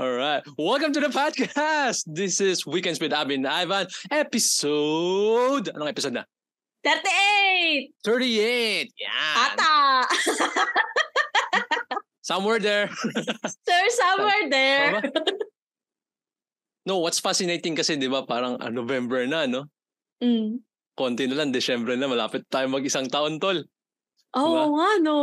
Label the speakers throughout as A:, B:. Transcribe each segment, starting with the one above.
A: All right. Welcome to the podcast. This is Weekends with and Ivan. Episode... Anong episode na?
B: 38!
A: 38. Yan.
B: Ata!
A: Somewhere there.
B: Sir, somewhere there.
A: No, what's fascinating kasi, di ba, parang ah, November na, no?
B: Mm.
A: Konti na lang, December na, malapit tayo mag-isang taon, tol.
B: Oo
A: Diba?
B: nga, no.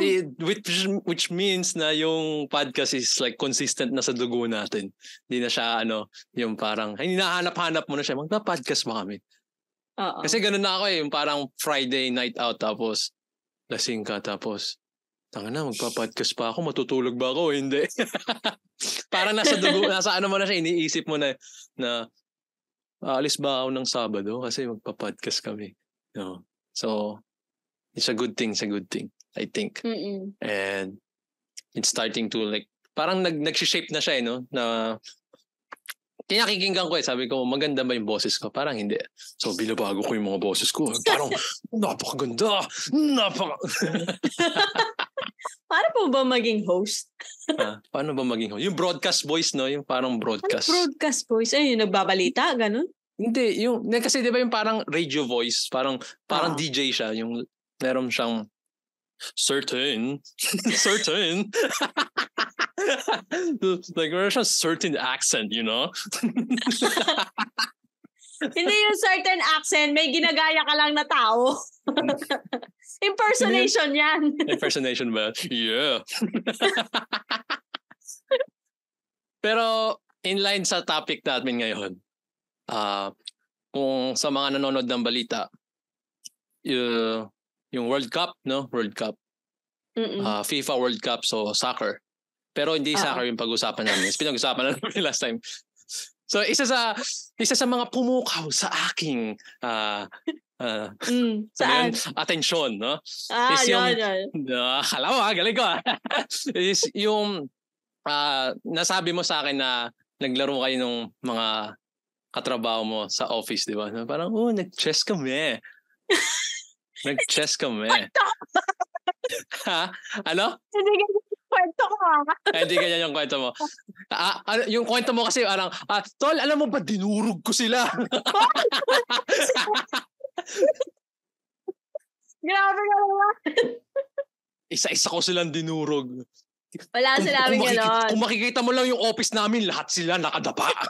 A: Eh, which, which means na yung podcast is like consistent na sa dugo natin. Hindi na siya ano, yung parang, hinahanap-hanap mo na siya, magpa-podcast ba kami?
B: Oo.
A: Kasi ganun na ako eh, yung parang Friday night out tapos lasing ka tapos tanga na, magpa-podcast pa ako, matutulog ba ako? Hindi. parang nasa dugo, nasa ano mo na siya, iniisip mo na, na aalis ba ako ng Sabado kasi magpa-podcast kami. No. So, it's a good thing, it's a good thing, I think.
B: Mm-mm.
A: And it's starting to like, parang nag, nag-shape na siya eh, no? Na kinakikinggan ko eh. Sabi ko, maganda ba yung boses ko? Parang hindi. So, binabago ko yung mga boses ko. Parang, napakaganda! Napaka...
B: Paano po ba maging host?
A: Ah, paano ba maging host? Yung broadcast voice, no? Yung parang
B: Ano
A: broadcast.
B: broadcast voice? Ay, yung nagbabalita, ganun?
A: hindi, yung, kasi di ba yung parang radio voice, parang, parang
B: Ah.
A: DJ siya, yung meron siyang certain, certain, like meron siyang certain accent, you know?
B: Hindi yung certain accent, may ginagaya ka lang na tao. Impersonation yan.
A: Impersonation ba? Yeah. Pero in line sa topic natin ngayon, ah kung sa mga nanonood ng balita, y- yung World Cup, no? World Cup.
B: Mm-mm.
A: ah, FIFA World Cup, so soccer. Pero hindi
B: Oo.
A: soccer yung pag-usapan namin. Pinag-usapan na namin last time. So isa sa isa sa mga pumukaw sa aking ah ah,
B: Mm.
A: sabi
B: Saan?
A: yun, atensyon, no?
B: Ah,
A: is
B: yun,
A: yung-
B: yun.
A: Ah, alam mo, galing ko. is yung ah, nasabi mo sa akin na naglaro kayo ng mga katrabaho mo sa office, di ba? Parang, oh, nag-chess kami. Nag-chess kami. ha? Ano?
B: Hindi ganun yung kwento ko.
A: Eh, Hindi ganyan yung kwento mo. Ah, ano, yung kwento mo kasi parang, ah, tol, alam mo ba, dinurog ko sila.
B: Grabe ka naman.
A: Isa-isa ko silang dinurog.
B: Wala
A: Kung,
B: sinabing
A: kung, makikita,
B: ganon.
A: kung makikita mo lang yung office namin, lahat sila nakadapa.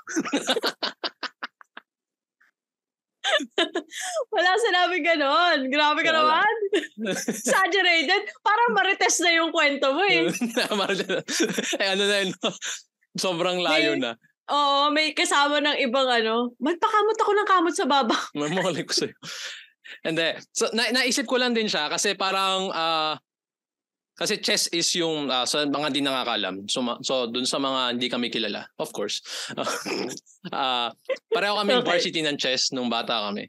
B: Wala sinabing ganon. Grabe ka
A: Wala.
B: naman. Exaggerated. Parang marites na yung kwento mo eh.
A: eh, ano na yun, sobrang layo
B: May-
A: na.
B: Oo, may kasama ng ibang ano. Magpakamot ako ng kamot sa baba.
A: Mamali ko sa'yo. Then, so, na, naisip ko lang din siya kasi parang, ah, kasi chess is yung ah, sa mga di nakakalam. So, so dun sa mga hindi kami kilala, of course. Ah, pareho kami
B: Okay.
A: varsity ng chess nung bata kami.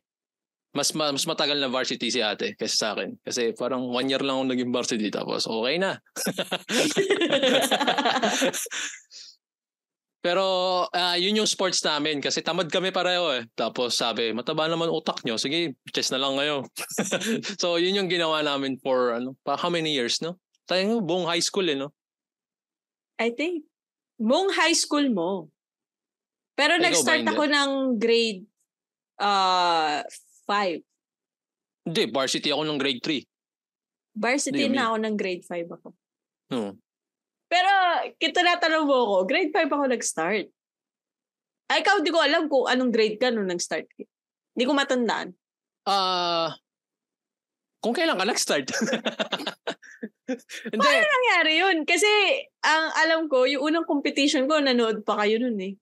A: Mas ma- mas matagal na varsity si ate kaysa sa akin. Kasi parang one year lang ako naging varsity tapos okay na. Pero ah, yun yung sports namin kasi tamad kami pareho eh. Tapos sabi, mataba naman utak nyo. Sige, chess na lang kayo. so yun yung ginawa namin for ano, pa how many years, no? Tayo buong high school eh, no?
B: I think. Buong high school mo. Pero
A: Ikaw
B: nag-start ako ng grade uh, 5.
A: Hindi, varsity ako ng grade 3.
B: Varsity
A: Hindi,
B: na ako ng grade 5 ako.
A: No.
B: Pero, tinatanong mo ako, grade 5 ako nag-start. Ay, ikaw, di ko alam kung anong grade ka nung nag-start. Hindi ko matandaan.
A: Ah, kung kailan ka nag-start? Hindi.
B: Paano nangyari yun? Kasi, ang alam ko, yung unang competition ko, nanood pa kayo nun eh.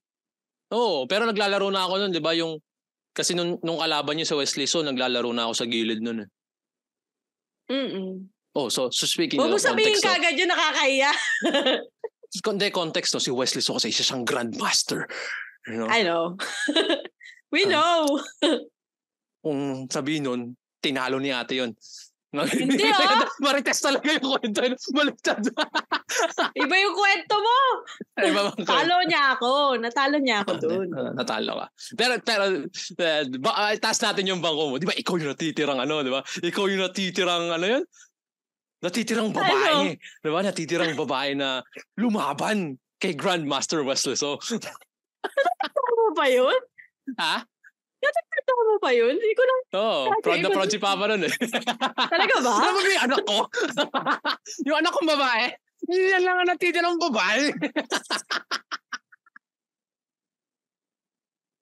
A: Oo, pero naglalaro na ako nun, 'di ba? Yung kasi nung, nung kalaban niyo sa Wesley so naglalaro na ako sa gilid nun. eh.
B: Mm-mm.
A: Oh, so, so speaking
B: Huwag mo
A: of
B: sabihin
A: context, no?
B: kagad yun, nakakahiya.
A: Hindi, context, no? Si Wesley so kasi isa siyang grandmaster. You know?
B: I know. We
A: Ah.
B: know.
A: Kung sabihin nun, tinalo ni ate yun.
B: Hindi, ah.
A: Marites talaga yung kwento. Baliktad.
B: Iba yung kwento mo.
A: Iba bang kwento?
B: Talo niya ako. Natalo niya ako doon.
A: ah, natalo ka. Pero, pero eh, ba, ah, taas natin yung bangko mo. Di ba, ikaw yung natitirang ano, di ba? Ikaw yung natitirang ano yun? Natitirang babae. Di ba? Natitirang babae na lumaban. kay Grandmaster Wesley. So,
B: Ano mo pa yun?
A: ha?
B: Ano mo pa yun? Hindi ko lang...
A: Oo, oh, proud na proud si Papa nun eh.
B: Talaga ba?
A: Alam mo yung anak ko? yung anak kong babae, yan lang ang natitirang babae.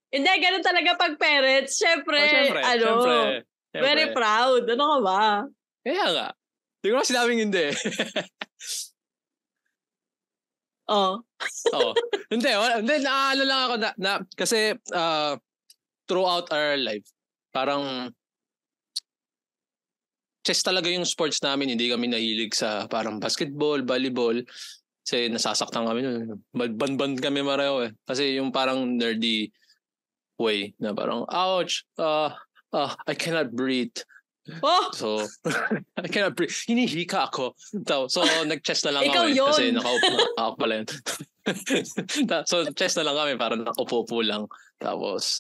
B: Hindi, ganun talaga pag parents. Siyempre,
A: Oh, syempre,
B: ano,
A: syempre, syempre.
B: very proud. Ano ka ba?
A: Kaya nga. Hindi ko na sinabing hindi.
B: Oh.
A: Oo. hindi, wala, hindi, naaalala lang ako na, na kasi uh, throughout our life, parang chess talaga yung sports namin. Hindi kami nahilig sa parang basketball, volleyball. Kasi nasasaktan kami nun. Ban-ban kami mareho eh. Kasi yung parang nerdy way na parang, ouch, uh, uh, I cannot breathe.
B: Oh,
A: So, I cannot breathe. Hinihika ako. So, so nag-chess na lang
B: Ikaw
A: kami.
B: yun.
A: Kasi nakaupo, ako pala yun. So, chess na lang kami para nakaupo lang. Tapos,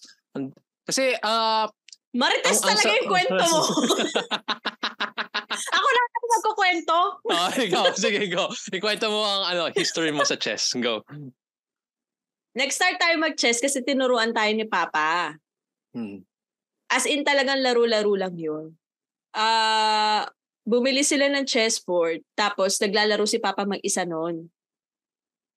A: kasi, ah,
B: marites
A: Ang- ang
B: talaga
A: sa-
B: yung kwento mo. Ako lang ang magkukwento.
A: oh, ikaw, sige, go. Ikwento mo ang ano, history mo sa chess. Go.
B: Nag-start tayo mag-chess kasi tinuruan tayo ni Papa.
A: Hmm.
B: As in talagang laro-laro lang yun. Ah, bumili sila ng chessboard, tapos naglalaro si Papa mag-isa noon.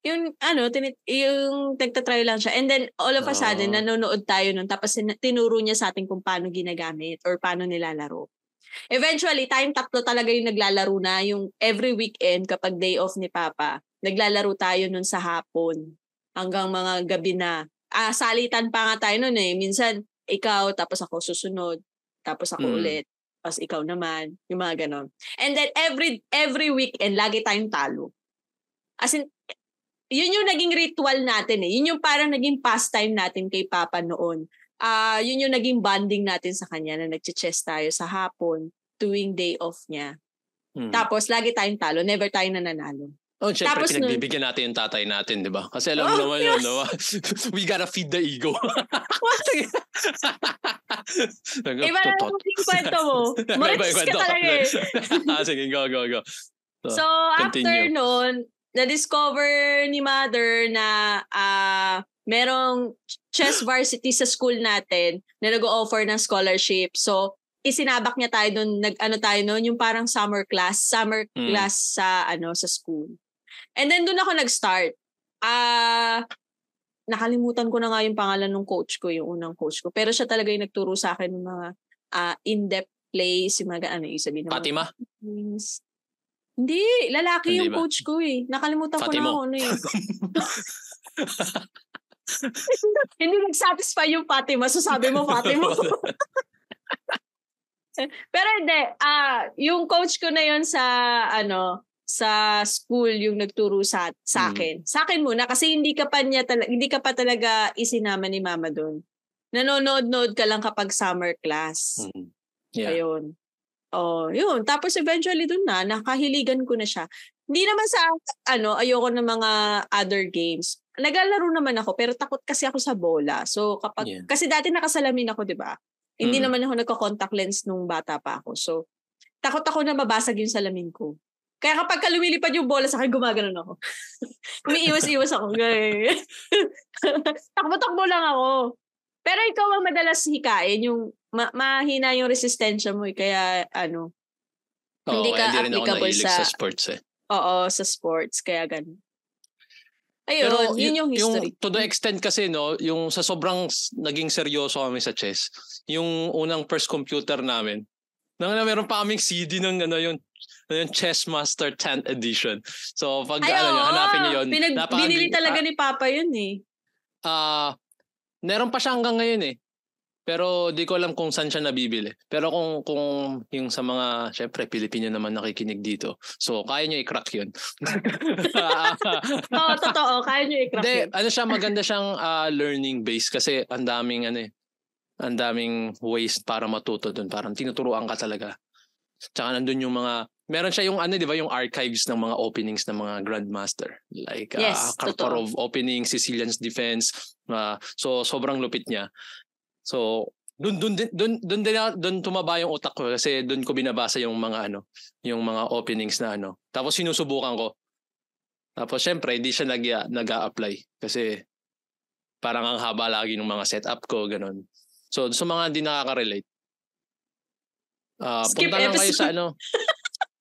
B: Yung ano, tinit- yung nagtatry lang siya. And then all of a sudden,
A: Ah.
B: nanonood tayo nun, tapos tinuro niya sa atin kung paano ginagamit or paano nilalaro. Eventually, time tatlo talaga yung naglalaro na. Yung every weekend, kapag day off ni Papa, naglalaro tayo nun sa hapon. Hanggang mga gabi na. Ah, salitan pa nga tayo nun eh. Minsan, ikaw, tapos ako susunod. Tapos ako
A: Mm.
B: ulit. Tapos ikaw naman. Yung mga ganon. And then every every weekend, lagi tayong talo. As in, yun yung naging ritual natin eh. Yun yung parang naging pastime natin kay Papa noon. Ah, yun yung naging bonding natin sa kanya na nagche-chess tayo sa hapon tuwing day off niya.
A: Hmm.
B: Tapos lagi tayong talo, never tayo nananalo.
A: Oh, syempre,
B: Tapos nun-
A: pinagbibigyan natin yung tatay natin, di ba? Kasi alam mo
B: Oh,
A: naman yun, no? We gotta feed the ego. Nag-
B: Iba na lang yung kwento mo.
A: Yung
B: ka talaga eh.
A: ah, sige, go, go, go.
B: So, after
A: continue.
B: nun, na-discover ni mother na ah merong chess varsity sa school natin na nag-offer ng scholarship. So, isinabak niya tayo doon, nag-ano tayo noon, yung parang summer class, summer
A: Mm.
B: class sa ano sa school. And then doon ako nag-start. Ah, nakalimutan ko na nga yung pangalan ng coach ko, yung unang coach ko. Pero siya talaga yung nagturo sa akin ng mga ah, in-depth plays, yung mga ano, yung sabihin
A: Fatima?
B: Hindi, lalaki
A: Hindi
B: yung
A: ba?
B: coach ko eh. Nakalimutan ko
A: Fatimo.
B: na ako ano eh. Hindi nag-satisfy yung Fatima, so sabi mo Fatima. Pero hindi, ah yung coach ko na yon sa ano sa school yung nagturo sa sa
A: Mm.
B: akin. Sa akin muna kasi hindi ka pa niya tala- hindi ka pa talaga isinama ni mama doon. Nanonood-nood ka lang kapag summer class.
A: Hmm. Yeah.
B: Ayun. Oh, yun. Tapos eventually dun na, nakahiligan ko na siya. Hindi naman sa, ano, ayoko ng mga other games. Naglalaro naman ako, pero takot kasi ako sa bola. So, kapag,
A: Yeah.
B: kasi dati nakasalamin ako, di ba? Hindi
A: Mm.
B: naman ako nagka-contact lens nung bata pa ako. So, takot ako na mabasag yung salamin ko. Kaya kapag ka lumilipad yung bola sa akin, gumaganon ako. Umiiwas-iwas ako. Takbo-takbo lang ako. Pero ikaw ang madalas hikain, yung ma- mahina yung resistensya mo eh. Kaya ano,
A: Oo,
B: Hindi ka
A: hindi
B: applicable sa-
A: sa sports eh.
B: oo, sa sports. Kaya ganun. Ayun,
A: Pero
B: yun yung history.
A: to the extent kasi no, yung sa sobrang naging seryoso kami sa chess, yung unang first computer namin, nang na meron pa kaming CD ng ano yung ano yung Chess Master 10th edition. So pag
B: Ay,
A: ano
B: oo,
A: hanapin niyo yun.
B: Pinag, binili talaga ni Papa yun eh.
A: Ah, meron pa siya hanggang ngayon eh. Pero di ko alam kung saan siya nabibili. Pero kung kung yung sa mga, syempre, Pilipino naman nakikinig dito. So, kaya nyo i-crack yun.
B: Oo, totoo. Kaya nyo i-crack
A: Hindi,
B: yun.
A: ano siya, maganda siyang ah, learning base kasi ang daming ano eh, ang daming ways para matuto dun. Parang tinuturuan ka talaga. Tsaka nandun yung mga, meron siya yung ano, di ba, yung archives ng mga openings ng mga Grandmaster. Like, ah,
B: Yes,
A: Karparov opening, Sicilian's defense. ah, so, sobrang lupit niya. So, dun dun din dun dun din dun tumaba yung utak ko kasi dun ko binabasa yung mga ano, yung mga openings na ano. Tapos sinusubukan ko. Tapos syempre, hindi siya nag, nag-a-apply kasi parang ang haba lagi ng mga setup ko, ganun. So, sa mga hindi nakaka-relate, uh,
B: Skip
A: punta lang kayo sa ano.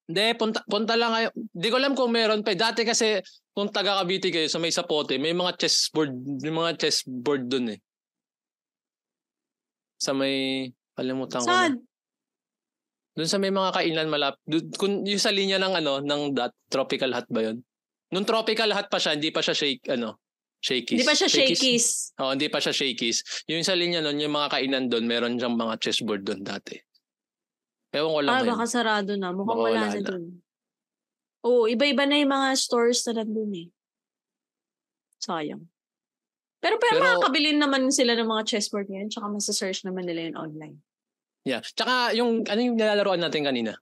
A: Hindi, punta, punta lang kayo. Hindi ko alam kung meron pa. Dati kasi, kung taga Cavite kayo sa may sapote, may mga chessboard, may mga chessboard dun eh. Sa may, kalimutan ko na.
B: Saan?
A: Doon sa may mga kainan malap. Dun, kung yung sa linya ng ano, ng dot, tropical hut ba yun? Nung tropical hut pa siya, hindi pa siya shake, ano, shakies.
B: Hindi pa siya shakies.
A: Oo, hindi pa siya shakies. Yung sa linya nun, yung mga kainan doon, meron siyang mga chessboard doon dati. Ewan ko lang
B: Ah,
A: ngayon.
B: baka sarado na. Mukhang
A: Baka
B: wala
A: wala
B: na dun. Oo, iba-iba na yung mga stores na nandun eh. Sayang. Pero pero,
A: Pero-
B: makakabili naman sila ng mga chessboard ngayon tsaka masa-search naman nila yun online.
A: Yeah. Tsaka yung, ano yung nilalaroan natin kanina?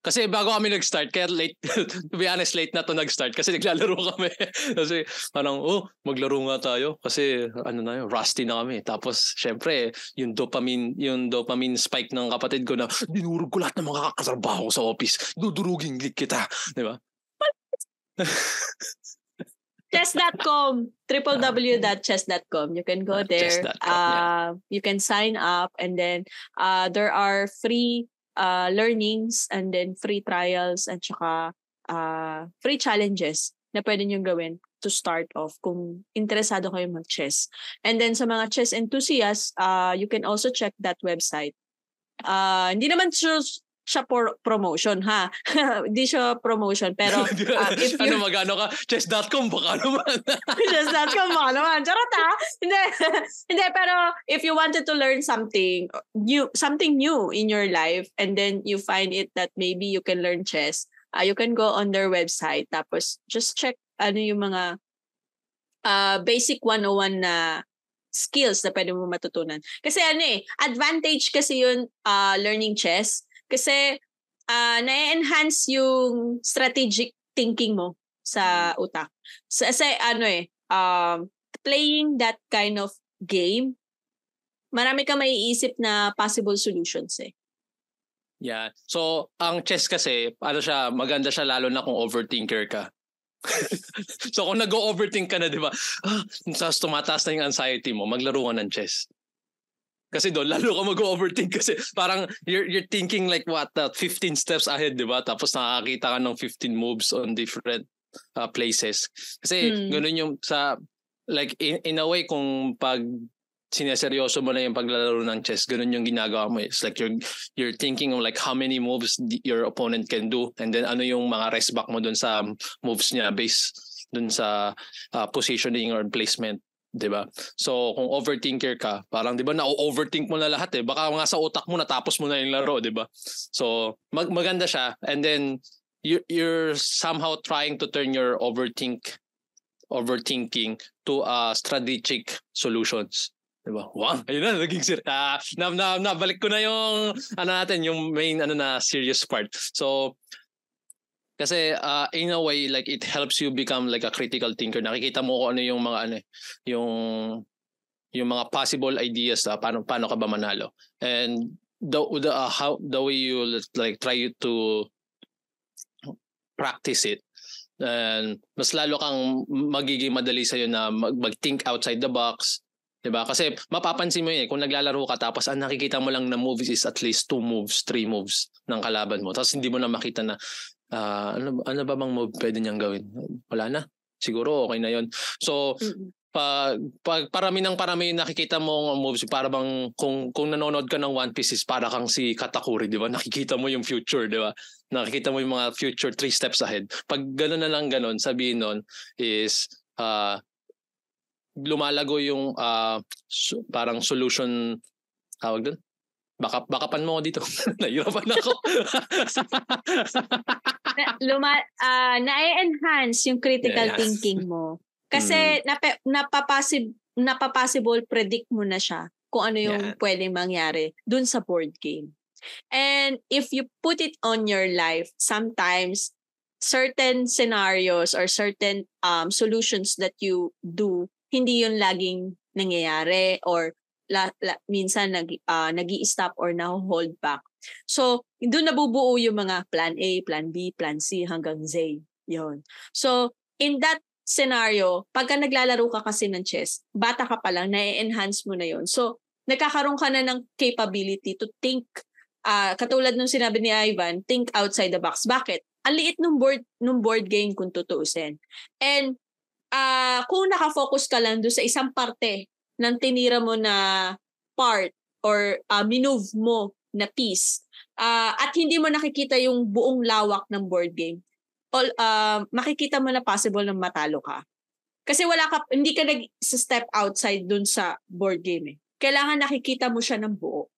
A: Kasi bago kami nag-start, kaya late, to be honest, late na to nag-start kasi naglalaro kami. kasi parang, oh, maglaro nga tayo kasi ano na yun, rusty na kami. Tapos, syempre, yung dopamine, yung dopamine spike ng kapatid ko na, dinurog ko lahat ng mga katrabaho ko sa office. Dudurugin kita. Di ba?
B: Chess.com, www.chess.com. You can go
A: Ah,
B: there. Uh, you can sign up and then uh, there are free uh, learnings and then free trials and tsaka uh, free challenges na pwede nyo gawin to start off kung interesado kayo mag-chess. And then sa mga chess enthusiasts, uh, you can also check that website. Uh, hindi naman siya, siya por- promotion ha. Hindi siya promotion pero uh, if you
A: ano magano ka? Chess.com baka naman.
B: Chess.com baka naman. Charot ha? Hindi. Hindi, pero if you wanted to learn something new, something new in your life and then you find it that maybe you can learn chess, uh, you can go on their website tapos just check ano yung mga uh, basic 101 na skills na pwede mo matutunan. Kasi ano eh, advantage kasi yun uh, learning chess kasi uh, na-enhance yung strategic thinking mo sa utak. So, kasi ano eh, um, playing that kind of game, marami ka maiisip na possible solutions eh.
A: Yeah. So, ang chess kasi, ano siya, maganda siya lalo na kung overthinker ka. so, kung nag-overthink ka na, di ba, ah, tapos tumataas na yung anxiety mo, maglaro ka ng chess. Kasi doon, lalo ka mag-overthink kasi parang you're, you're thinking like what, uh, 15 steps ahead, di ba? Tapos nakakita ka ng 15 moves on different uh, places. Kasi
B: Hmm.
A: ganun yung sa, like in, in a way, kung pag sineseryoso mo na yung paglalaro ng chess, ganun yung ginagawa mo. It's like you're, you're thinking of like how many moves your opponent can do and then ano yung mga rest back mo dun sa moves niya based dun sa uh, positioning or placement. 'Di ba? So kung overthinker ka, parang 'di ba na-overthink mo na lahat eh. Baka nga sa utak mo natapos mo na yung laro, 'di ba? So mag maganda siya and then you you're somehow trying to turn your overthink overthinking to uh, strategic solutions. Diba? Wow, ayun na, naging ser- ah, na, na, nabalik ko na yung, ano natin, yung main, ano na, serious part. So, kasi uh, in a way, like, it helps you become like a critical thinker. Nakikita mo kung ano yung mga, ano, eh, yung, yung mga possible ideas, ah, paano, paano ka ba manalo. And the, the, uh, how, the way you, like, try to practice it, and mas lalo kang magiging madali sa'yo na mag- mag-think outside the box, 'di ba? Kasi mapapansin mo yun eh, kung naglalaro ka tapos ang nakikita mo lang na moves is at least two moves, three moves ng kalaban mo. Tapos hindi mo na makita na ah, ano, ano ba bang move pwede niyang gawin? Wala na. Siguro okay na yon So,
B: Mm-mm.
A: pag, pag parami ng parami nakikita mo moves, para bang kung, kung nanonood ka ng One Piece is para kang si Katakuri, di ba? Nakikita mo yung future, di ba? Nakikita mo yung mga future three steps ahead. Pag gano'n na lang gano'n, sabihin nun is uh, lumalago yung uh, su- parang solution, tawag doon? Baka, bakapan mo ako dito. Nahirapan ako.
B: na, luma, ah, na-enhance yung critical
A: Yes.
B: thinking mo. Kasi nape, napapasib, napapossible predict mo na siya kung ano yung
A: Yeah.
B: pwedeng mangyari dun sa board game. And if you put it on your life, sometimes certain scenarios or certain um, solutions that you do, hindi yun laging nangyayari or la, la, minsan nag, uh, nag stop or na-hold back. So, doon nabubuo yung mga plan A, plan B, plan C hanggang Z. Yon. So, in that scenario, pagka naglalaro ka kasi ng chess, bata ka pa lang, na-enhance mo na yon. So, nagkakaroon ka na ng capability to think, uh, katulad nung sinabi ni Ivan, think outside the box. Bakit? Ang liit nung board, nung board game kung tutuusin. And uh, kung nakafocus ka lang doon sa isang parte ng tinira mo na part or uh, minove mo na piece, uh, at hindi mo nakikita yung buong lawak ng board game, all, uh, makikita mo na possible na matalo ka. Kasi wala ka, hindi ka nag-step outside dun sa board game eh. Kailangan nakikita mo siya ng buo.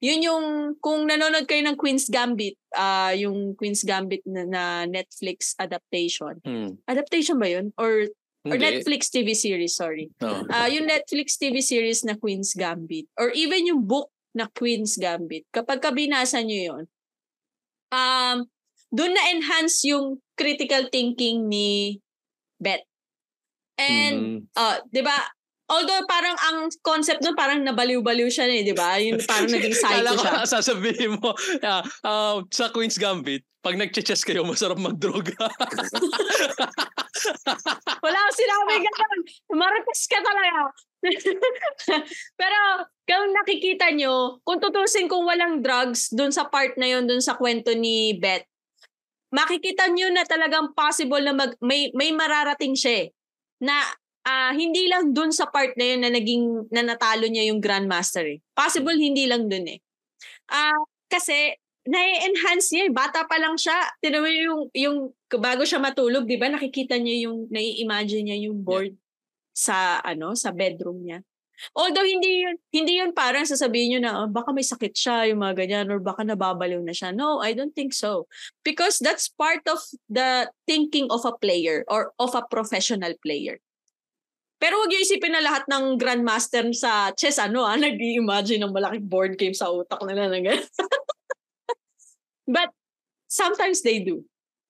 B: Yun yung, kung nanonood kayo ng Queen's Gambit, uh, yung Queen's Gambit na, na Netflix adaptation.
A: Hmm.
B: Adaptation ba yun? Or Or
A: Hindi.
B: Netflix TV series, sorry.
A: Oo.
B: Ah, yung Netflix TV series na Queen's Gambit or even yung book na Queen's Gambit. Kapag ka binasa nyo yun, um, doon na enhance yung critical thinking ni Beth. And,
A: Mm.
B: uh, di ba, although parang ang concept nun parang nabaliw-baliw siya eh, di ba? Yung parang naging
A: Kala
B: psycho
A: ko
B: siya.
A: sasabihin mo, ah, ah, sa Queen's Gambit, pag nag-chess kayo, masarap magdroga.
B: Wala akong sinabi ganun. Marites ka talaga. Pero kung nakikita nyo, kung tutusin kung walang drugs dun sa part na yun, dun sa kwento ni Beth, makikita nyo na talagang possible na mag, may, may mararating siya eh. Na ah, hindi lang dun sa part na yun na naging na natalo niya yung Grandmaster eh. Possible hindi lang dun eh. Ah, kasi na-enhance niya eh. Bata pa lang siya. Tinan mo yung, yung bago siya matulog, di ba? Nakikita niya yung, nai-imagine niya yung board sa, ano, sa bedroom niya. Although hindi yun, hindi yun parang sasabihin niyo na "Oh, baka may sakit siya, yung mga ganyan, or baka nababaliw na siya. No, I don't think so. Because that's part of the thinking of a player or of a professional player. Pero wag niyo isipin na lahat ng grandmaster sa chess, ano ah, nag-imagine ng malaking board game sa utak nila na ganyan. But sometimes they do.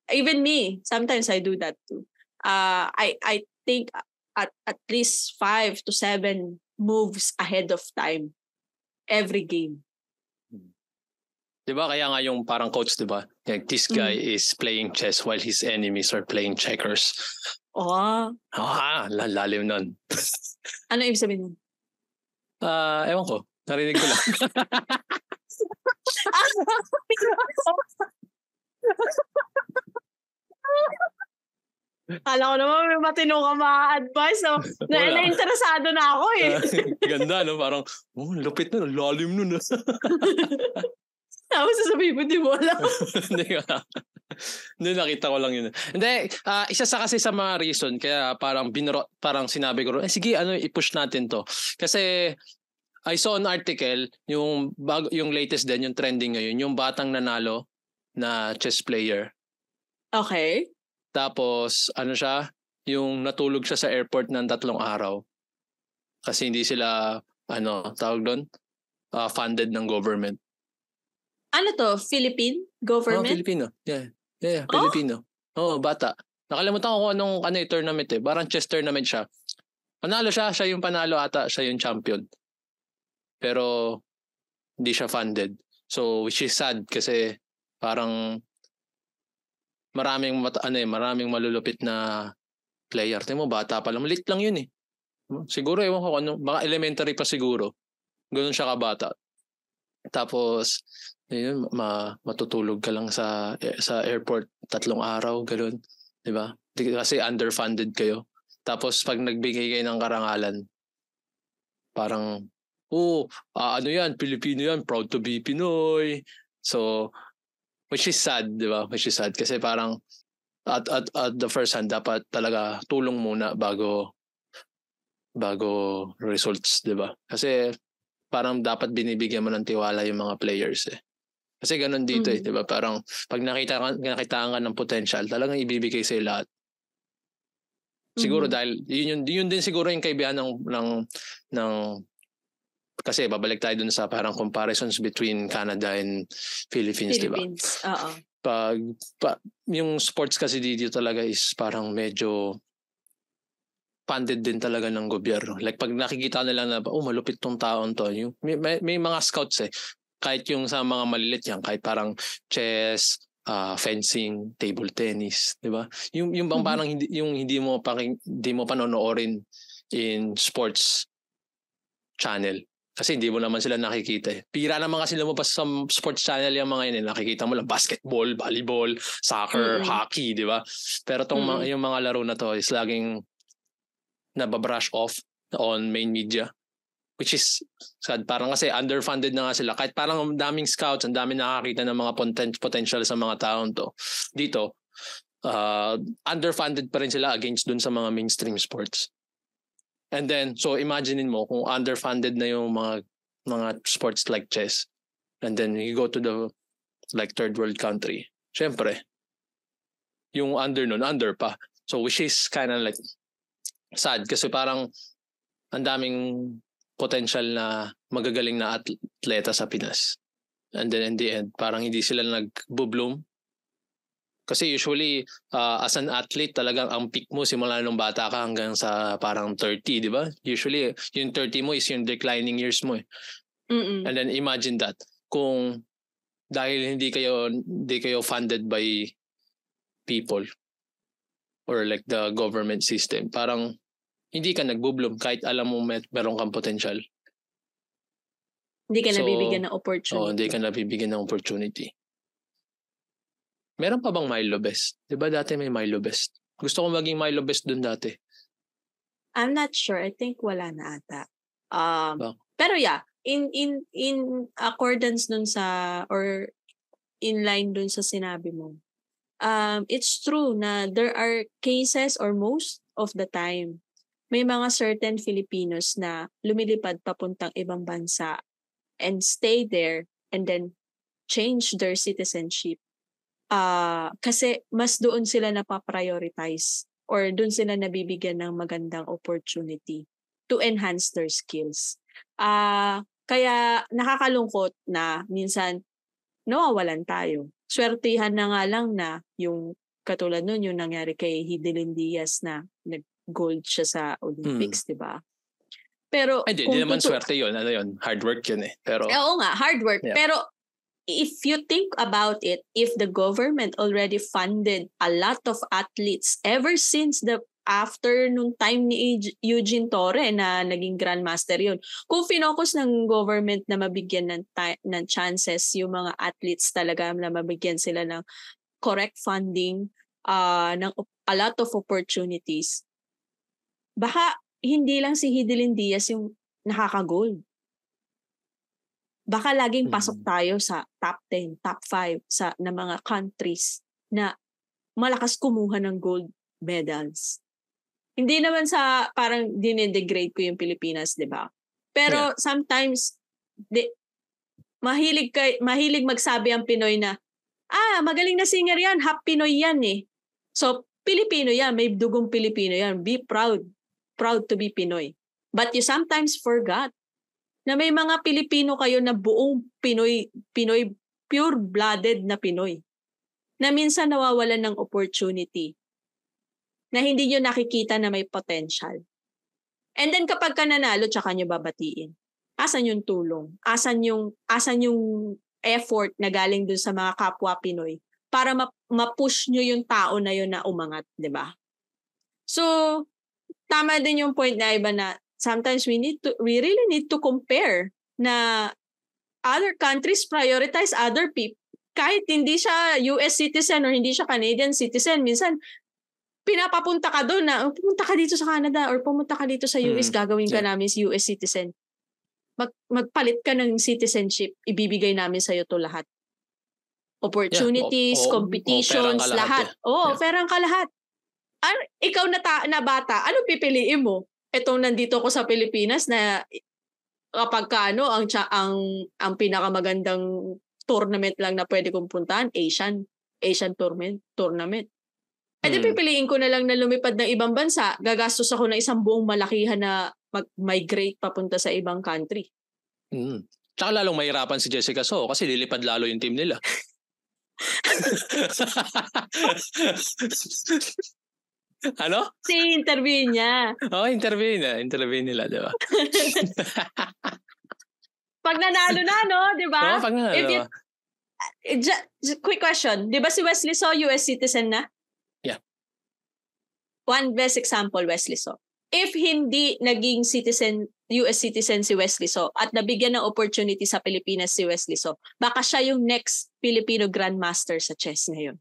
B: Even me, sometimes I do that too. Uh, I I think at at least five to seven moves ahead of time every game.
A: 'Di ba kaya nga yung parang coach 'di ba? Like, this guy is playing chess while his enemies are playing checkers.
B: Oh,
A: Ah, lalalim nun.
B: ano ibig sabihin nun?
A: Ah, ewan ko. Narinig ko lang.
B: Kala ko naman may matino ka mga advice. So, na, na-interesado na ako eh.
A: Ganda, no? Parang, oh, lupit na, lalim nun. ah."
B: Tapos sasabihin mo, di mo alam.
A: Hindi ka. Hindi, nakita ko lang yun. Hindi, ah, isa sa kasi sa mga reason, kaya parang binro, parang sinabi ko, eh sige, ano, i-push natin to. Kasi, I saw an article, yung, bago, yung latest din, yung trending ngayon, yung batang nanalo na chess player.
B: Okay.
A: Tapos, ano siya, yung natulog siya sa airport ng tatlong araw. Kasi hindi sila, ano, tawag doon, ah, funded ng government.
B: Ano to? Philippine
A: Oh,
B: government?
A: Filipino. Yeah. Yeah, yeah,
B: Oh?
A: Filipino. Oo, bata. Nakalimutan ko kung anong ano yung tournament eh. Parang chess tournament siya. Panalo siya, siya yung panalo ata, siya yung champion. Pero hindi siya funded. So which is sad kasi parang maraming mat- ano eh, maraming malulupit na player. Tingnan mo bata pa lang, malit lang yun eh. Siguro ewan ko ano, baka elementary pa siguro. Ganun siya kabata. Tapos yun, ma matutulog ka lang sa sa airport tatlong araw, ganun. 'Di ba? Kasi underfunded kayo. Tapos pag nagbigay kayo ng karangalan, parang oh, ah, ano 'yan, Pilipino 'yan, proud to be Pinoy. So which is sad, 'di ba? Which is sad kasi parang at at at the first hand dapat talaga tulong muna bago bago results, 'di ba? Kasi parang dapat binibigyan mo ng tiwala yung mga players eh. Kasi ganun dito eh,
B: Mm.
A: 'di ba? Parang pag nakita ka nakita ka ng potential, talagang ibibigay sa lahat. Siguro
B: Mhm.
A: dahil yun yun, yun din siguro yung kaibigan ng ng ng kasi babalik tayo dun sa parang comparisons between Canada and Philippines, 'di ba?
B: Philippines. Oo.
A: Pag pa, yung sports kasi dito talaga is parang medyo funded din talaga ng gobyerno. Like pag nakikita nila na oh malupit tong taon to, yung may, may, may mga scouts eh kahit yung sa mga malilit yan, kahit parang chess, uh, fencing, table tennis, 'di ba? Yung yung bang mm-hmm. parang hindi yung hindi mo pa hindi mo panonoorin in sports channel. Kasi hindi mo naman sila nakikita eh. Pira naman kasi lumabas sa sports channel yung mga yun eh. Nakikita mo lang basketball, volleyball, soccer, mm-hmm. hockey, di ba? Pero tong mm-hmm. mga, yung mga laro na to is laging nababrush off on main media. Which is sad. Parang kasi underfunded na nga sila. Kahit parang ang daming scouts, ang daming nakakita ng mga poten- potential sa mga taon to. Dito, uh, underfunded pa rin sila against dun sa mga mainstream sports. And then, so imaginein mo kung underfunded na yung mga mga sports like chess. And then you go to the like third world country. Siyempre, yung under nun, under pa. So which is kind of like sad kasi parang ang daming potential na magagaling na atleta sa Pinas. And then in the end, parang hindi sila nag-bloom kasi usually, uh, as an athlete, talagang ang peak mo simula nung bata ka hanggang sa parang 30, di ba? Usually, yung 30 mo is yung declining years mo eh.
B: Mm-mm.
A: And then imagine that. Kung dahil hindi kayo hindi kayo funded by people or like the government system, parang hindi ka nagbo-bloom kahit alam mo may, meron kang potential.
B: Hindi ka so, nabibigyan ng opportunity.
A: Oh, hindi ka nabibigyan ng opportunity. Meron pa bang Milo Best? Di ba dati may Milo Best? Gusto ko maging Milo Best dun dati.
B: I'm not sure. I think wala na ata. Um, Bak- pero yeah, in in in accordance dun sa or in line dun sa sinabi mo. Um, it's true na there are cases or most of the time may mga certain Filipinos na lumilipad papuntang ibang bansa and stay there and then change their citizenship uh, kasi mas doon sila napaprioritize or doon sila nabibigyan ng magandang opportunity to enhance their skills. Uh, kaya nakakalungkot na minsan nawawalan tayo. Swertihan na nga lang na yung katulad nun yung nangyari kay Hidilyn Diaz na nag-gold siya sa Olympics, hmm. di ba? Pero
A: Ay, di, di naman tutu- swerte yun. Ano yun? Hard work yun eh. Pero,
B: eh, oo nga, hard work. Yeah. Pero if you think about it, if the government already funded a lot of athletes ever since the after nung time ni Eugene Torre na naging grandmaster yun. Kung finocus ng government na mabigyan ng, ng chances yung mga athletes talaga na mabigyan sila ng correct funding, uh, ng a lot of opportunities, baka hindi lang si Hidilyn Diaz yung nakaka-gold baka laging pasok mm. tayo sa top 10, top 5 sa na mga countries na malakas kumuha ng gold medals. Hindi naman sa parang dinedegrade ko yung Pilipinas, 'di ba? Pero yeah. sometimes di, mahilig kay mahilig magsabi ang Pinoy na ah, magaling na singer 'yan, half Pinoy 'yan eh. So Pilipino 'yan, may dugong Pilipino 'yan. Be proud. Proud to be Pinoy. But you sometimes forgot na may mga Pilipino kayo na buong Pinoy, Pinoy, pure-blooded na Pinoy na minsan nawawalan ng opportunity na hindi nyo nakikita na may potential. And then kapag ka nanalo, tsaka nyo babatiin. Asan yung tulong? Asan yung, asan yung effort na galing dun sa mga kapwa Pinoy para ma-push nyo yung tao na yun na umangat, di ba? So, tama din yung point na iba na sometimes we need to we really need to compare na other countries prioritize other people kahit hindi siya US citizen or hindi siya Canadian citizen minsan pinapapunta ka doon na oh, pumunta ka dito sa Canada or pumunta ka dito sa US mm, gagawin ka yeah. namin si US citizen Mag, magpalit ka ng citizenship ibibigay namin sa iyo to lahat opportunities yeah. o, o, competitions o, lahat, lahat. oh yeah. ferang ka lahat ano, ikaw na, ta- na bata ano pipiliin mo etong nandito ko sa Pilipinas na kapag kaano ang ang ang pinakamagandang tournament lang na pwede kong puntahan Asian Asian tournament tournament. Eh hmm. pipiliin ko na lang na lumipad ng ibang bansa, gagastos ako ng isang buong malakihan na mag-migrate papunta sa ibang country.
A: Mm. Tsaka lalong mahirapan si Jessica So kasi lilipad lalo yung team nila. Ano?
B: Si interview niya.
A: Oo, oh, interview niya. Interview nila, di ba?
B: pag nanalo na, no? Di ba?
A: Oo, pag nanalo. If you,
B: eh, ju- ju- quick question. Di ba si Wesley So, US citizen na?
A: Yeah.
B: One best example, Wesley So. If hindi naging citizen, US citizen si Wesley So at nabigyan ng opportunity sa Pilipinas si Wesley So, baka siya yung next Filipino Grandmaster sa chess ngayon.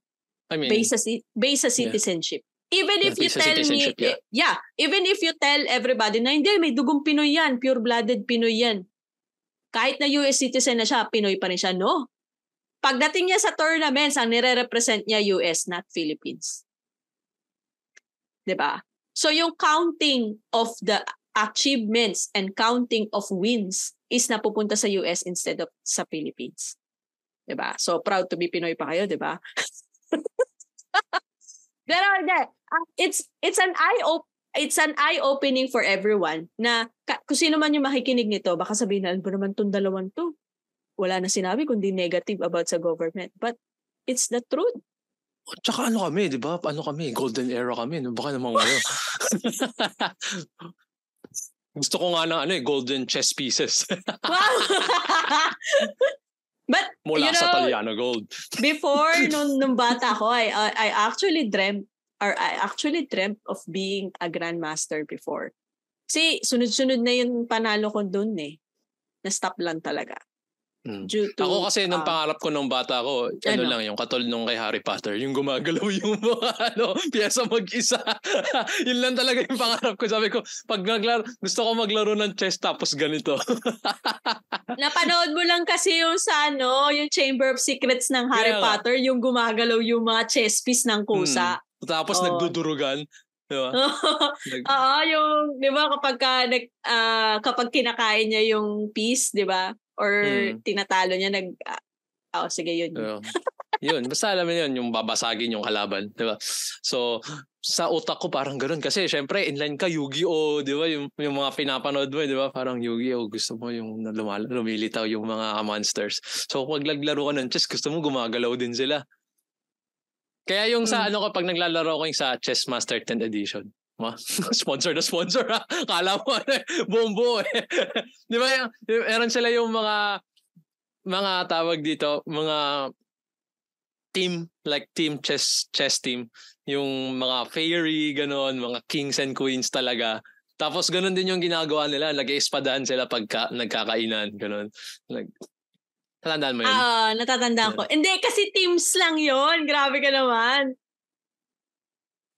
A: I mean,
B: Based sa, based sa citizenship. Even if you tell me,
A: yeah.
B: yeah, even if you tell everybody na hindi, may dugong Pinoy yan, pure-blooded Pinoy yan. Kahit na US citizen na siya, Pinoy pa rin siya. No. Pagdating niya sa tournaments, ang nire-represent niya US, not Philippines. ba? So yung counting of the achievements and counting of wins is napupunta sa US instead of sa Philippines. ba? So proud to be Pinoy pa kayo, ba? Pero hindi, ah, it's it's an eye op it's an eye opening for everyone na ka- kung sino man yung makikinig nito, baka sabihin na, ano ba naman tong dalawan to? Wala na sinabi kundi negative about sa government. But it's the truth.
A: Tsaka ano kami, di ba? Ano kami? Golden era kami. No? Baka naman ano. Gusto ko nga ng ano eh, golden chess pieces.
B: Wow! But
A: Mula
B: You
A: sa
B: know,
A: Taliano Gold.
B: before nung, nung bata ko, I, I I actually dreamt or I actually dreamt of being a grandmaster before. Kasi sunod-sunod na yung panalo ko dun eh. Na-stop lang talaga.
A: Mm.
B: Due to,
A: Ako kasi nung
B: um,
A: pangarap ko nung bata ko, ano,
B: Ano?
A: lang yung katulad nung kay Harry Potter, yung gumagalaw yung mga ano, pyesa mag-isa. Yun lang talaga yung pangarap ko. Sabi ko, pag naglaro, gusto ko maglaro ng chess tapos ganito.
B: Napanood mo lang kasi yung sa ano, yung Chamber of Secrets ng Harry
A: nga.
B: Potter, yung gumagalaw yung mga chess piece ng kusa.
A: tapos
B: Oo.
A: nagdudurugan. Di ba? Nag-
B: Oo, yung 'di ba kapag ka, nag, ah, kapag kinakain niya yung piece, 'di ba? Or
A: Mm.
B: tinatalo niya nag ah, oh, sige yun.
A: Oo. yun, basta alam mo yun, yung babasagin yung kalaban, di ba? So, sa utak ko parang ganun. Kasi syempre, inline ka, Yu-Gi-Oh! Di ba? Yung, yung mga pinapanood mo, di ba? Parang Yu-Gi-Oh! Gusto mo yung lumal- lumilitaw yung mga monsters. So, pag naglaro ka ng chess, gusto mo gumagalaw din sila. Kaya yung sa
B: Mm.
A: ano ko, pag naglalaro ko yung sa Chess Master 10th Edition, Ma, sponsor na sponsor ha. Kala mo ano eh, buo eh. Di ba yung, meron sila yung mga mga tawag dito, mga team, like team chess chess team, yung mga fairy, ganon, mga kings and queens talaga. Tapos ganon din yung ginagawa nila, nag-iespadahan sila pagka nagkakainan, ganon. Like, Tatandaan mo yun?
B: Ah, natatandaan ko. Hindi kasi teams lang 'yon. Grabe ka naman.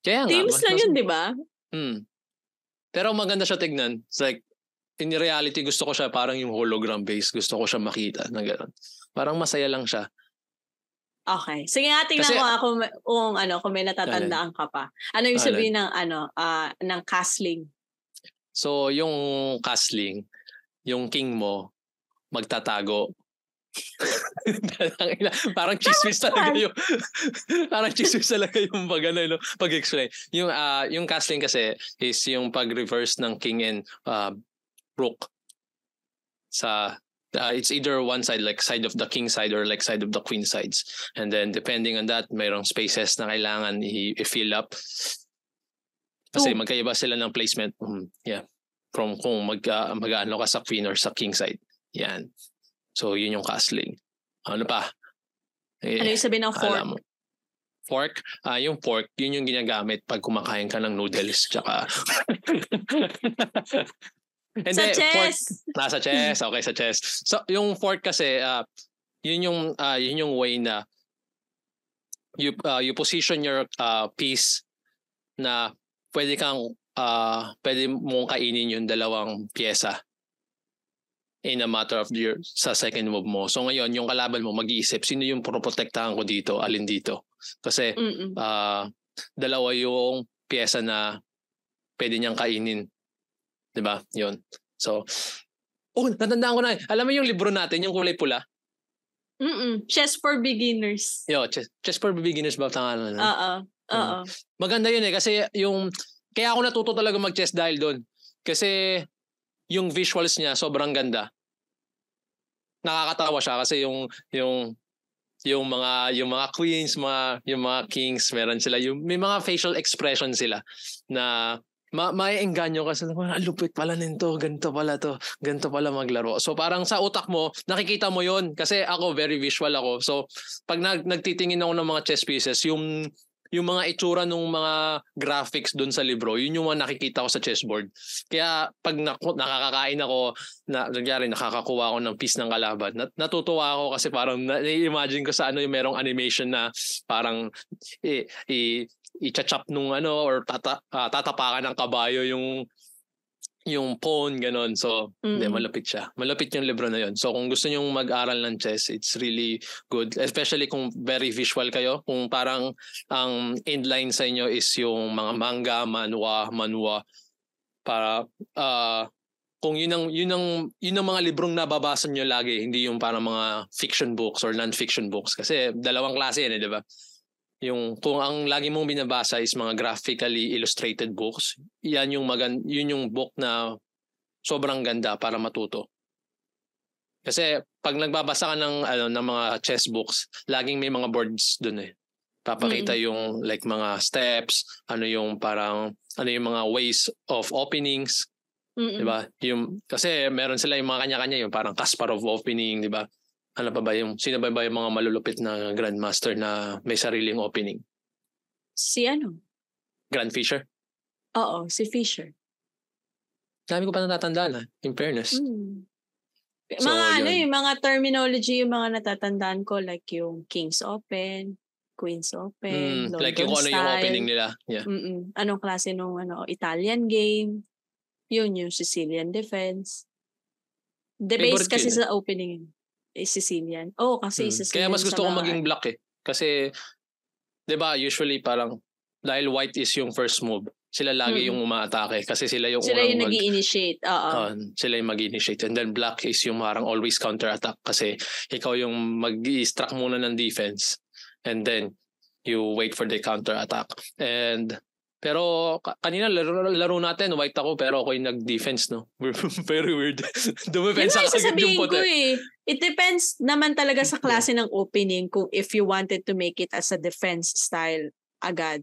A: Kaya nga.
B: Teams
A: mas-
B: lang
A: mas-
B: 'yun, 'di ba?
A: Hmm. Pero maganda siya tignan. It's like, in reality, gusto ko siya parang yung hologram base. Gusto ko siya makita na gano'n. Parang masaya lang siya.
B: Okay. Sige nga, tingnan
A: Kasi-
B: ko ako kung ano, kung may natatandaan ka pa. Ano yung sabihin ng ano, ah, ng castling?
A: So, yung castling, yung king mo, magtatago. Parang chismis talaga yung parang chismis talaga yung pag ano, no, pag-explain. Yung ah yung castling kasi is yung pag-reverse ng king and uh, rook sa uh, it's either one side like side of the king side or like side of the queen sides. And then depending on that, mayroong spaces na kailangan i-fill up. Kasi
B: Oh.
A: magkaiba sila ng placement. Mm, yeah. From kung mag, uh, mag-ano ka sa queen or sa king side. Yan. So, yun yung castling. Ano pa? Eh,
B: Ano yung sabihin ng fork?
A: mo. Fork? Ah, yung fork, yun yung ginagamit pag kumakain ka ng noodles. Tsaka... Hindi,
B: Sa
A: fork,
B: chess.
A: Nasa chess, okay sa chess. So yung fork kasi uh, yun yung uh, yun yung way na you uh, you position your uh, piece na pwede kang uh, pwede mong kainin yung dalawang pyesa in a matter of your sa second move mo. So ngayon yung kalaban mo mag-iisip sino yung proprotektahan ko dito, alin dito. Kasi
B: Mm-mm.
A: ah dalawa yung pyesa na pwede niyang kainin. 'Di ba? 'Yun. So Oh, natandaan ko na. Alam mo yung libro natin, yung kulay pula?
B: Mm-mm. Chess for beginners.
A: Yo, chess, chess for beginners ba tangalan? na?
B: Oo. Oo.
A: Maganda yun eh kasi yung kaya ako natuto talaga mag-chess dahil doon. Kasi yung visuals niya sobrang ganda. Nakakatawa siya kasi yung yung yung mga yung mga queens, mga yung mga kings, meron sila yung may mga facial expression sila na ma maiengganyo ka sa "Ah, lupit pala nito, ganito pala to, ganito pala maglaro. So parang sa utak mo, nakikita mo 'yon kasi ako very visual ako. So pag nag nagtitingin ako ng mga chess pieces, yung yung mga itsura ng mga graphics doon sa libro, yun yung mga nakikita ko sa chessboard. Kaya pag na, nakakakain ako, na, nagyari nakakakuha ako ng piece ng kalaban, nat, natutuwa ako kasi parang na-imagine ko sa ano yung merong animation na parang i, i, i-chop nung ano or tata, uh, tatapakan ng kabayo yung yung pawn, ganun. So, mm-hmm. hindi, malapit siya. Malapit yung libro na yun. So, kung gusto niyo mag-aral ng chess, it's really good. Especially kung very visual kayo. Kung parang ang inline sa inyo is yung mga manga, manhwa, manhwa. Para, uh, kung yun ang, yun ang, yun ang mga librong nababasa niyo lagi, hindi yung parang mga fiction books or non-fiction books. Kasi dalawang klase yan eh, di ba? Yung kung ang lagi mong binabasa is mga graphically illustrated books, yan yung magan yun yung book na sobrang ganda para matuto. Kasi pag nagbabasa ka ng ano ng mga chess books, laging may mga boards doon eh. Papakita mm-hmm. yung like mga steps, ano yung parang ano yung mga ways of openings. 'di ba? Yung kasi meron sila yung mga kanya-kanya yung parang Kasparov opening, 'di ba? Ano pa ba yung, sino ba ba yung mga malulupit na grandmaster na may sariling opening?
B: Si ano?
A: Grand Fisher?
B: Oo, si Fisher.
A: Dami ko pa natatandaan ha, in fairness. Mm.
B: So, mga yun. ano yung mga terminology yung mga natatandaan ko like yung King's Open, Queen's Open,
A: mm, Like yung ano yung opening nila. Yeah.
B: Mm-mm. Anong klase nung ano, Italian game, yun yung Sicilian Defense. The base kasi yun. sa opening is Sicilian. Oo, oh, kasi hmm. Sicilian
A: Kaya mas gusto kong maging black eh. Kasi, di ba, usually parang, dahil white is yung first move, sila lagi hmm. yung umaatake kasi sila yung
B: sila yung mag- initiate Oo.
A: Uh, sila yung mag-initiate. And then black is yung parang always counter-attack kasi ikaw yung mag-i-struck muna ng defense and then you wait for the counter-attack. And pero kanina laro, laro natin, white ako pero ako yung nag-defense, no? Very weird.
B: Dumefense ako agad yung puti. Ko eh. It depends naman talaga sa klase ng opening kung if you wanted to make it as a defense style agad.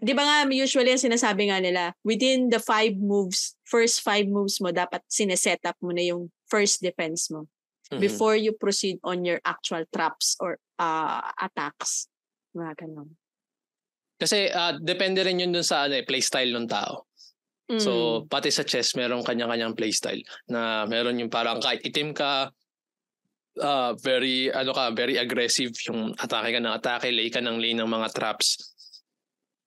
B: Di ba nga, usually ang sinasabi nga nila, within the five moves, first five moves mo, dapat sineset up mo na yung first defense mo mm-hmm. before you proceed on your actual traps or uh, attacks. Mga ganun.
A: Kasi uh, depende rin yun dun sa ano, eh, playstyle ng tao. Mm. So, pati sa chess, meron kanya-kanyang playstyle na meron yung parang kahit itim ka, uh, very, ano ka, very aggressive yung atake ka ng atake, lay ka ng lane ng mga traps.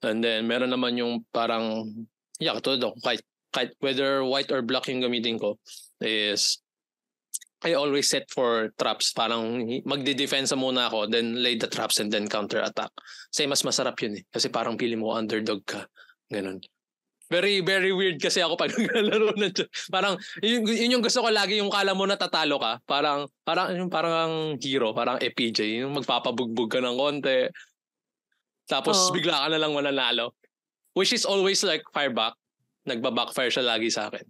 A: And then, meron naman yung parang, yeah, katulad ako, kahit, kahit whether white or black yung gamitin ko, is I always set for traps. Parang magde-defense muna ako, then lay the traps and then counter-attack. Kasi mas masarap yun eh. Kasi parang pili mo underdog ka. Ganun. Very, very weird kasi ako pag naglalaro na Parang, yun, yun yung gusto ko lagi, yung kala mo natatalo ka. Parang, parang, yung parang hero, parang EPJ. Yung magpapabugbog ka ng konti. Tapos oh. bigla ka na lang mananalo. Which is always like fireback. Nagba-backfire siya lagi sa akin.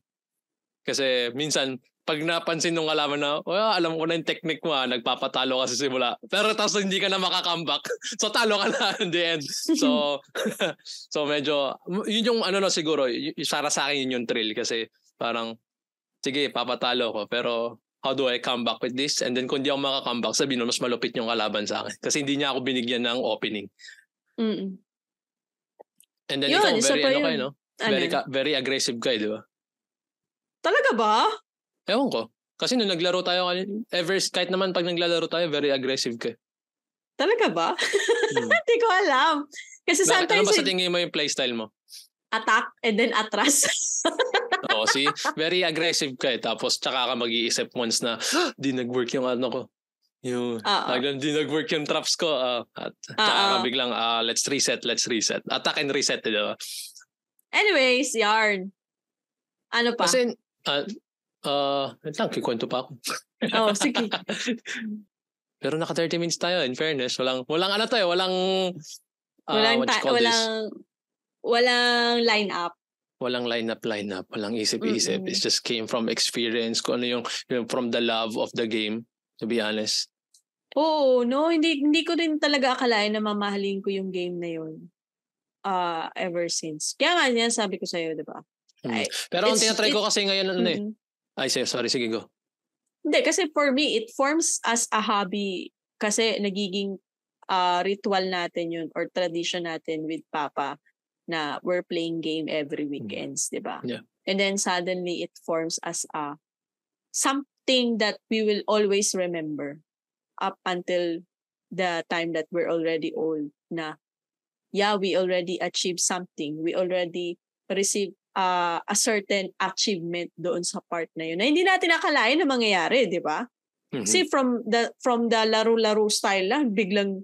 A: Kasi minsan, pag napansin nung kalaban na, oh, alam ko na yung technique mo, ah, nagpapatalo ka sa simula. Pero tapos hindi ka na makakambak. So talo ka na in the end. So, so medyo, yun yung ano na siguro, y- para sa akin yun yung thrill kasi parang, sige, papatalo ko. Pero how do I come back with this? And then kung hindi ako makakambak, sabihin mo, mas malupit yung kalaban sa akin. Kasi hindi niya ako binigyan ng opening.
B: Mm-mm.
A: And then yun, ikaw, very, ano kayo, no? Very, ano? very aggressive kayo, di ba?
B: Talaga ba?
A: Ewan ko. Kasi nung naglaro tayo, ever, kahit naman pag naglalaro tayo, very aggressive ka.
B: Talaga ba? Hmm. Hindi ko alam. Kasi Bakit, sometimes...
A: Ano ba sa tingin mo yung playstyle mo?
B: Attack and then atras.
A: Oo, see? Very aggressive ka eh. Tapos tsaka ka mag-iisip once na, di nag-work yung ano ko. Yung, hanggang di nag-work yung traps ko. Uh, at tsaka ka biglang, uh, let's reset, let's reset. Attack and reset, di ba?
B: Anyways, yarn. Ano pa?
A: Kasi, uh, Uh, wait lang, kikwento pa ako.
B: Oo, oh, sige.
A: Pero naka 30 minutes tayo, in fairness. Walang, walang ano to eh, walang,
B: uh, walang, ta- walang, walang line up.
A: Walang line up, line up. Walang isip-isip. Mm-hmm. It just came from experience. Kung ano yung, yung from the love of the game, to be honest.
B: Oo, no, hindi hindi ko rin talaga akalain na mamahalin ko yung game na yun. uh, ever since. Kaya nga yan, sabi ko sa'yo, di ba?
A: Mm.
B: Ay,
A: Pero ang tinatry ko kasi ngayon, ano eh. Ay, sige, sorry, sige, go.
B: Hindi, kasi for me, it forms as a hobby kasi nagiging uh, ritual natin yun or tradition natin with Papa na we're playing game every weekends, di ba?
A: Yeah.
B: And then suddenly it forms as a something that we will always remember up until the time that we're already old na yeah, we already achieved something. We already received uh, a certain achievement doon sa part na yun na hindi natin nakalain na mangyayari, di ba?
A: Mhm.
B: Kasi from the from the laro-laro style lang, biglang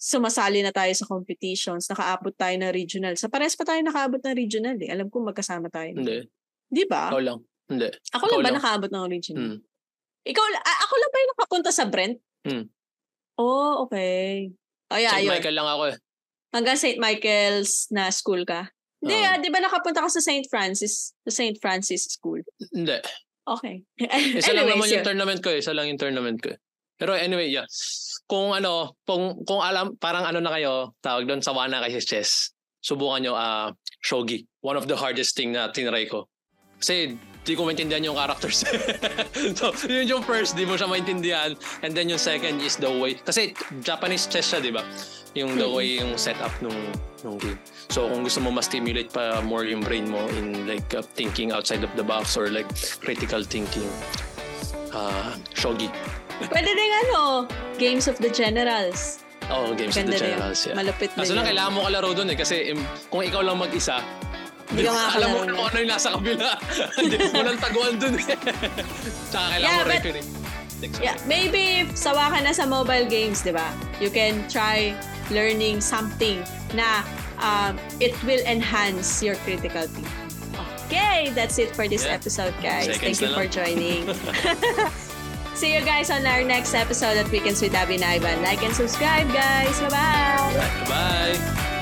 B: sumasali na tayo sa competitions, nakaabot tayo ng regional. Sa pares pa tayo nakaabot ng regional eh. Alam ko magkasama tayo.
A: Hindi.
B: Di ba?
A: Ikaw lang. Hindi.
B: Ako
A: ikaw
B: lang ba
A: lang.
B: nakaabot ng regional?
A: Mm.
B: Ikaw, a- ako lang ba yung nakapunta sa Brent?
A: Mm.
B: Oh, okay. Oh, yeah,
A: St. Michael lang ako eh.
B: Hanggang St. Michael's na school ka? Hindi, ah, di ba nakapunta ka sa St. Francis, sa St. Francis School?
A: Hindi.
B: Okay.
A: Isa lang naman yung
B: yun.
A: tournament ko eh. Isa lang yung tournament ko eh. Pero anyway, yeah. Kung ano, kung, kung alam, parang ano na kayo, tawag doon sa wana kasi chess, subukan nyo ah shogi. One of the hardest thing na tinry ko. Kasi di ko maintindihan yung characters. so, yun yung first, di mo siya maintindihan. And then yung second is the way. Kasi Japanese chess siya, di ba? Yung the way yung setup nung, nung game. So, kung gusto mo ma-stimulate pa more yung brain mo in like uh, thinking outside of the box or like critical thinking, uh, shogi.
B: Pwede din ano, Games of the Generals.
A: Oh, Games
B: Ganda
A: of the. Generals, yeah.
B: Malupit
A: Kaso
B: din
A: lang,
B: yun.
A: kailangan mo kalaro dun eh. Kasi im, kung ikaw lang mag-isa,
B: Hindi ka
A: alam mo na
B: na.
A: kung ano yung nasa kabila. Hindi mo nang taguan dun eh. Tsaka kailangan
B: Yeah,
A: mo
B: but-
A: referee.
B: Yeah, maybe if sawa ka na sa mobile games, di ba? You can try learning something na um, it will enhance your critical thinking. Okay, that's it for this
A: Yeah.
B: episode, guys.
A: Seconds
B: Thank you for joining. See you guys on our next episode of Weekends with Abby and Ivan. Like and subscribe, guys. Bye-bye!
A: Bye!